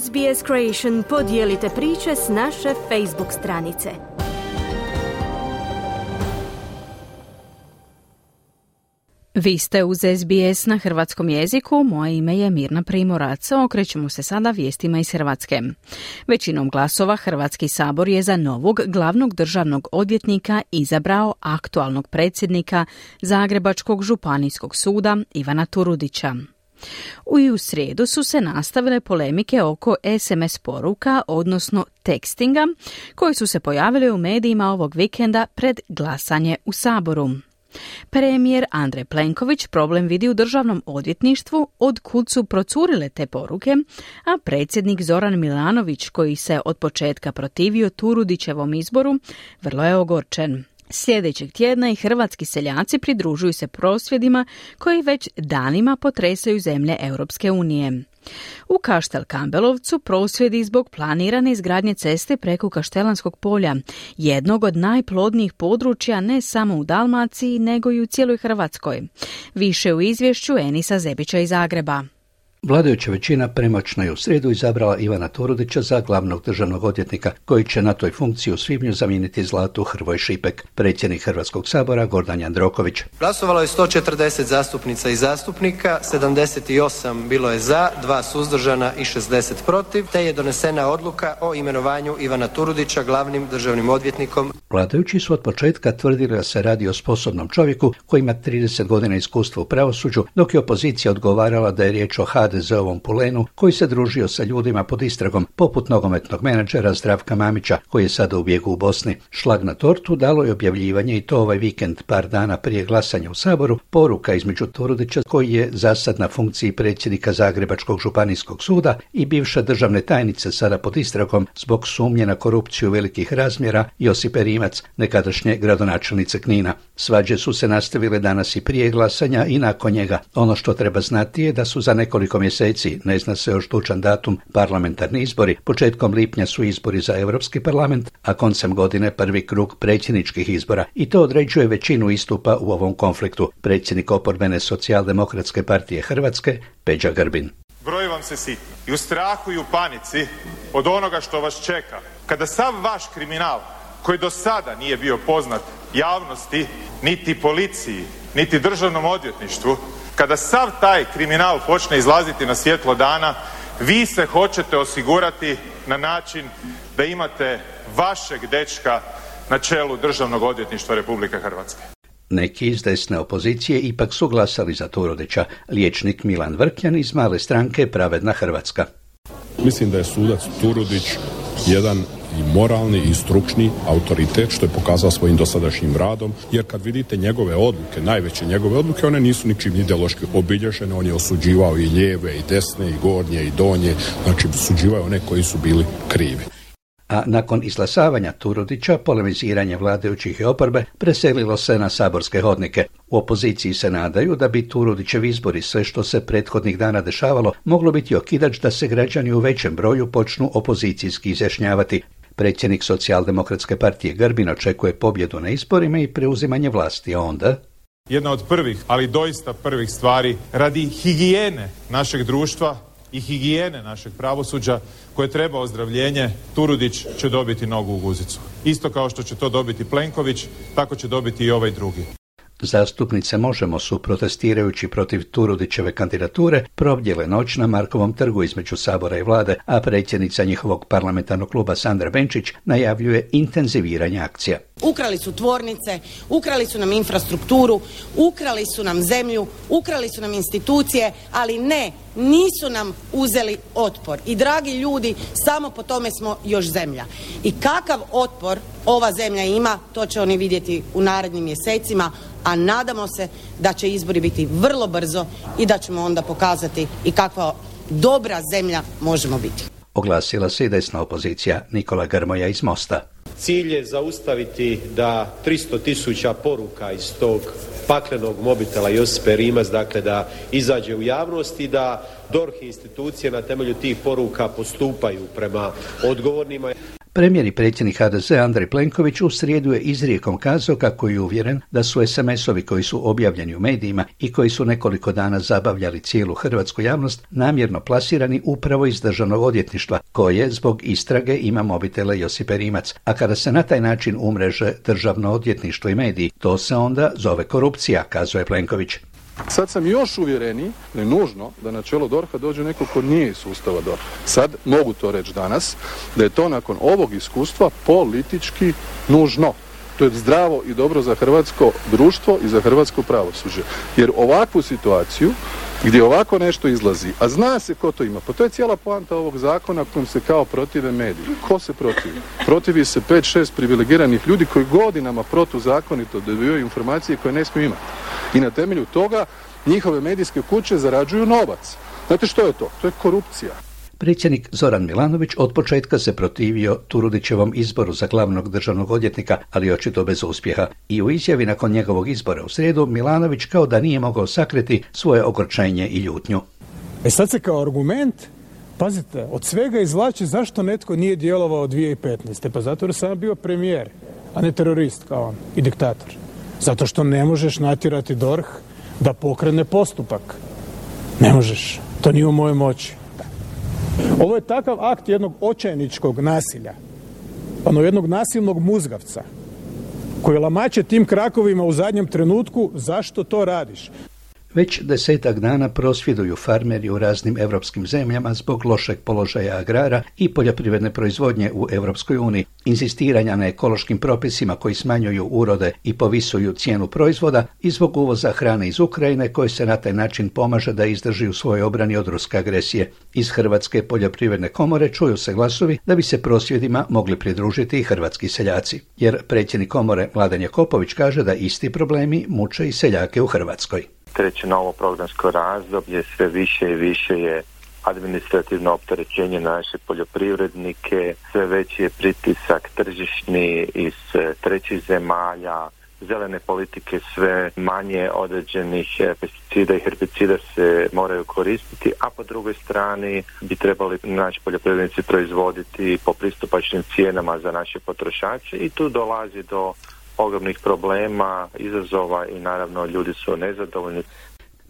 SBS Creation podijelite priče s naše Facebook stranice. Vi ste uz SBS na hrvatskom jeziku, moje ime je Mirna Primorac. Okrećemo se sada vijestima iz Hrvatske. Većinom glasova Hrvatski sabor je za novog glavnog državnog odvjetnika izabrao aktualnog predsjednika Zagrebačkog županijskog suda Ivana Turudića. U u srijedu su se nastavile polemike oko SMS poruka, odnosno tekstinga, koji su se pojavili u medijima ovog vikenda pred glasanje u Saboru. Premijer Andrej Plenković problem vidi u državnom odvjetništvu od kud su procurile te poruke, a predsjednik Zoran Milanović, koji se od početka protivio Turudićevom izboru, vrlo je ogorčen. Sljedećeg tjedna i hrvatski seljaci pridružuju se prosvjedima koji već danima potresaju zemlje Europske unije. U Kaštel Kambelovcu prosvjedi zbog planirane izgradnje ceste preko Kaštelanskog polja, jednog od najplodnijih područja ne samo u Dalmaciji, nego i u cijeloj Hrvatskoj. Više u izvješću Enisa Zebića iz Zagreba. Vladajuća većina premoćno je u sredu izabrala Ivana Turudića za glavnog državnog odvjetnika, koji će na toj funkciji u svibnju zamijeniti Zlatu Hrvoj Šipek. Predsjednik Hrvatskog sabora Gordan Jandroković. Glasovalo je 140 zastupnica i zastupnika, 78 bilo je za, dva suzdržana i 60 protiv, te je donesena odluka o imenovanju Ivana Turudića glavnim državnim odvjetnikom. Vladajući su od početka tvrdili da se radi o sposobnom čovjeku koji ima 30 godina iskustva u pravosuđu, dok je opozicija odgovarala da je riječ o HDZ-ovom Pulenu koji se družio sa ljudima pod istragom, poput nogometnog menadžera Zdravka Mamića koji je sada u bijegu u Bosni. Šlag na tortu dalo je objavljivanje i to ovaj vikend par dana prije glasanja u Saboru, poruka između Turudića koji je zasad na funkciji predsjednika Zagrebačkog županijskog suda i bivša državne tajnice sada pod istragom zbog sumnje na korupciju velikih razmjera Josipe Rimac, nekadašnje gradonačelnice Knina. Svađe su se nastavile danas i prije glasanja i nakon njega. Ono što treba znati je da su za nekoliko mjeseci, ne zna se još tučan datum, parlamentarni izbori. Početkom lipnja su izbori za Europski parlament, a koncem godine prvi krug predsjedničkih izbora. I to određuje većinu istupa u ovom konfliktu. Predsjednik oporbene socijaldemokratske partije Hrvatske, Peđa Grbin. Broji vam se sitno. I u strahu i u panici od onoga što vas čeka. Kada sav vaš kriminal, koji do sada nije bio poznat javnosti, niti policiji, niti državnom odvjetništvu, kada sav taj kriminal počne izlaziti na svjetlo dana, vi se hoćete osigurati na način da imate vašeg dečka na čelu Državnog odvjetništva Republike Hrvatske. Neki iz desne opozicije ipak su glasali za Turudića, liječnik Milan Vrkjan iz male stranke Pravedna Hrvatska. Mislim da je sudac Turudić jedan i moralni i stručni autoritet što je pokazao svojim dosadašnjim radom jer kad vidite njegove odluke, najveće njegove odluke, one nisu ničim ideološki obilježene, on je osuđivao i lijeve i desne i gornje i donje, znači osuđivao one koji su bili krivi a nakon izglasavanja Turudića polemiziranje vladajućih i oporbe preselilo se na saborske hodnike. U opoziciji se nadaju da bi Turudićev izbori sve što se prethodnih dana dešavalo moglo biti okidač da se građani u većem broju počnu opozicijski izjašnjavati. Predsjednik socijaldemokratske partije Grbin očekuje pobjedu na izborima i preuzimanje vlasti, onda... Jedna od prvih, ali doista prvih stvari radi higijene našeg društva i higijene našeg pravosuđa koje treba ozdravljenje, Turudić će dobiti nogu u guzicu. Isto kao što će to dobiti Plenković, tako će dobiti i ovaj drugi. Zastupnice Možemo su protestirajući protiv Turudićeve kandidature probdjele noć na Markovom trgu između Sabora i vlade, a predsjednica njihovog parlamentarnog kluba Sandra Benčić najavljuje intenziviranje akcija. Ukrali su tvornice, ukrali su nam infrastrukturu, ukrali su nam zemlju, ukrali su nam institucije, ali ne, nisu nam uzeli otpor. I dragi ljudi, samo po tome smo još zemlja. I kakav otpor ova zemlja ima, to će oni vidjeti u narednim mjesecima, a nadamo se da će izbori biti vrlo brzo i da ćemo onda pokazati i kakva dobra zemlja možemo biti. Oglasila se i desna opozicija Nikola Grmoja iz Mosta. Cilj je zaustaviti da 300 tisuća poruka iz tog paklenog mobitela Josipe Rimac, dakle da izađe u javnost i da DORH institucije na temelju tih poruka postupaju prema odgovornima. Premijer i predsjednik HDZ Andrej Plenković u srijedu je izrijekom kazao kako je uvjeren da su SMS-ovi koji su objavljeni u medijima i koji su nekoliko dana zabavljali cijelu hrvatsku javnost namjerno plasirani upravo iz državnog odvjetništva koje zbog istrage ima mobitele Josipe Rimac, a kada se na taj način umreže državno odvjetništvo i mediji, to se onda zove korupcija, kazuje Plenković. Sad sam još uvjereniji da je nužno da na čelo DORH-a dođe neko ko nije iz sustava DORH. Sad mogu to reći danas, da je to nakon ovog iskustva politički nužno. To je zdravo i dobro za hrvatsko društvo i za hrvatsko pravosuđe. Jer ovakvu situaciju gdje ovako nešto izlazi, a zna se ko to ima, pa to je cijela poanta ovog zakona kojim se kao protive mediji. Ko se protivi? Protivi se 5-6 privilegiranih ljudi koji godinama protuzakonito dobivaju informacije koje ne smiju imati. I na temelju toga njihove medijske kuće zarađuju novac. Znate što je to? To je korupcija. Predsjednik Zoran Milanović od početka se protivio Turudićevom izboru za glavnog državnog odvjetnika, ali očito bez uspjeha. I u izjavi nakon njegovog izbora u srijedu Milanović kao da nije mogao sakriti svoje ogorčenje i ljutnju. E sad se kao argument Pazite, od svega izvlači zašto netko nije djelovao 2015. Pa zato jer sam bio premijer, a ne terorist kao on i diktator. Zato što ne možeš natjerati DORH da pokrene postupak. Ne možeš. To nije u mojoj moći. Ovo je takav akt jednog očajničkog nasilja, ono jednog nasilnog muzgavca, koji lamače tim krakovima u zadnjem trenutku zašto to radiš. Već desetak dana prosvjeduju farmeri u raznim europskim zemljama zbog lošeg položaja agrara i poljoprivredne proizvodnje u Europskoj uniji, insistiranja na ekološkim propisima koji smanjuju urode i povisuju cijenu proizvoda i zbog uvoza hrane iz Ukrajine koji se na taj način pomaže da izdrži u svojoj obrani od ruske agresije. Iz Hrvatske poljoprivredne komore čuju se glasovi da bi se prosvjedima mogli pridružiti i hrvatski seljaci, jer predsjednik komore Mladen Jakopović kaže da isti problemi muče i seljake u Hrvatskoj treće novo programsko razdoblje sve više i više je administrativno opterećenje naše poljoprivrednike, sve veći je pritisak tržišni iz e, trećih zemalja, zelene politike sve manje određenih e, pesticida i herbicida se moraju koristiti, a po drugoj strani bi trebali naši poljoprivrednici proizvoditi po pristupačnim cijenama za naše potrošače i tu dolazi do ogromnih problema, izazova i naravno ljudi su nezadovoljni.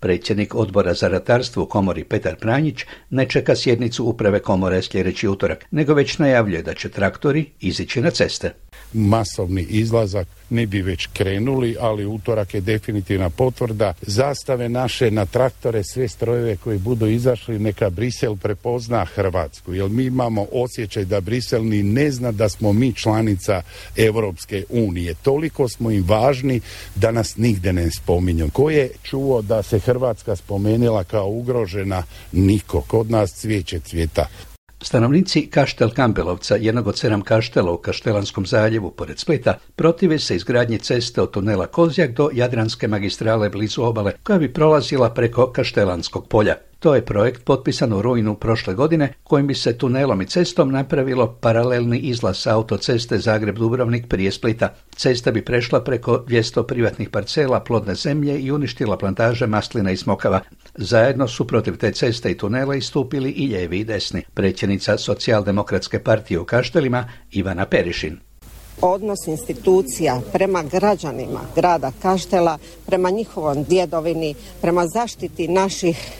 Predsjednik odbora za ratarstvo u komori Petar Pranjić ne čeka sjednicu uprave komore sljedeći utorak, nego već najavljuje da će traktori izići na ceste masovni izlazak ne bi već krenuli, ali utorak je definitivna potvrda. Zastave naše na traktore, sve strojeve koji budu izašli, neka Brisel prepozna Hrvatsku. Jer mi imamo osjećaj da Brisel ni ne zna da smo mi članica Europske unije. Toliko smo im važni da nas nigde ne spominju. Ko je čuo da se Hrvatska spomenila kao ugrožena? Niko. Kod nas cvijeće cvjeta. Stanovnici Kaštel Kampelovca, jednog od sedam kaštela u Kaštelanskom zaljevu pored Splita, protive se izgradnje ceste od tunela Kozjak do Jadranske magistrale blizu obale, koja bi prolazila preko Kaštelanskog polja. To je projekt potpisan u rujnu prošle godine kojim bi se tunelom i cestom napravilo paralelni izlaz autoceste Zagreb-Dubrovnik prije Splita. Cesta bi prešla preko 200 privatnih parcela plodne zemlje i uništila plantaže maslina i smokava. Zajedno su protiv te ceste i tunela istupili i lijevi i desni. Predsjednica socijaldemokratske partije u Kaštelima Ivana Perišin odnos institucija prema građanima grada Kaštela, prema njihovom djedovini, prema zaštiti naših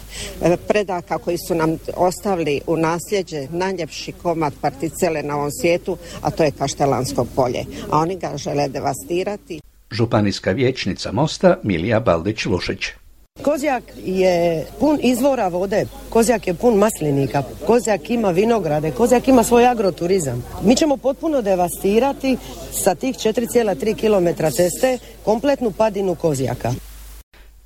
e, predaka koji su nam ostavili u nasljeđe najljepši komad particele na ovom svijetu, a to je Kaštelansko polje. A oni ga žele devastirati. Županijska vijećnica Mosta Milija Baldić-Lušić. Kozjak je pun izvora vode, Kozjak je pun maslinika, Kozjak ima vinograde, Kozjak ima svoj agroturizam. Mi ćemo potpuno devastirati sa tih 4,3 km ceste kompletnu padinu Kozjaka.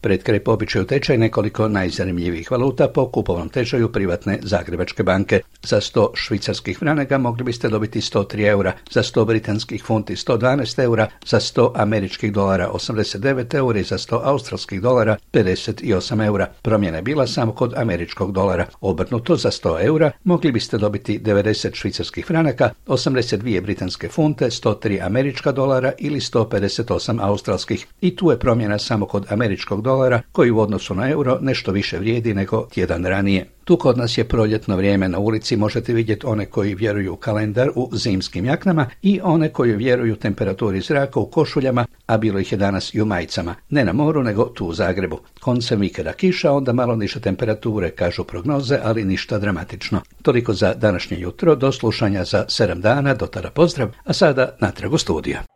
Pred kraj običaju tečaj nekoliko najzanimljivijih valuta po kupovnom tečaju privatne Zagrebačke banke. Za 100 švicarskih franaka mogli biste dobiti 103 eura, za 100 britanskih funti 112 eura, za 100 američkih dolara 89 eura i za 100 australskih dolara 58 eura. Promjena je bila samo kod američkog dolara. Obrnuto za 100 eura mogli biste dobiti 90 švicarskih franaka, 82 britanske funte, 103 američka dolara ili 158 australskih. I tu je promjena samo kod američkog dolara dolara, koji u odnosu na euro nešto više vrijedi nego tjedan ranije. Tu kod nas je proljetno vrijeme na ulici, možete vidjeti one koji vjeruju u kalendar u zimskim jaknama i one koji vjeruju temperaturi zraka u košuljama, a bilo ih je danas i u majicama. Ne na moru, nego tu u Zagrebu. Koncem vikenda kiša, onda malo niže temperature, kažu prognoze, ali ništa dramatično. Toliko za današnje jutro, do slušanja za sedam dana, do tada pozdrav, a sada natrag u studija.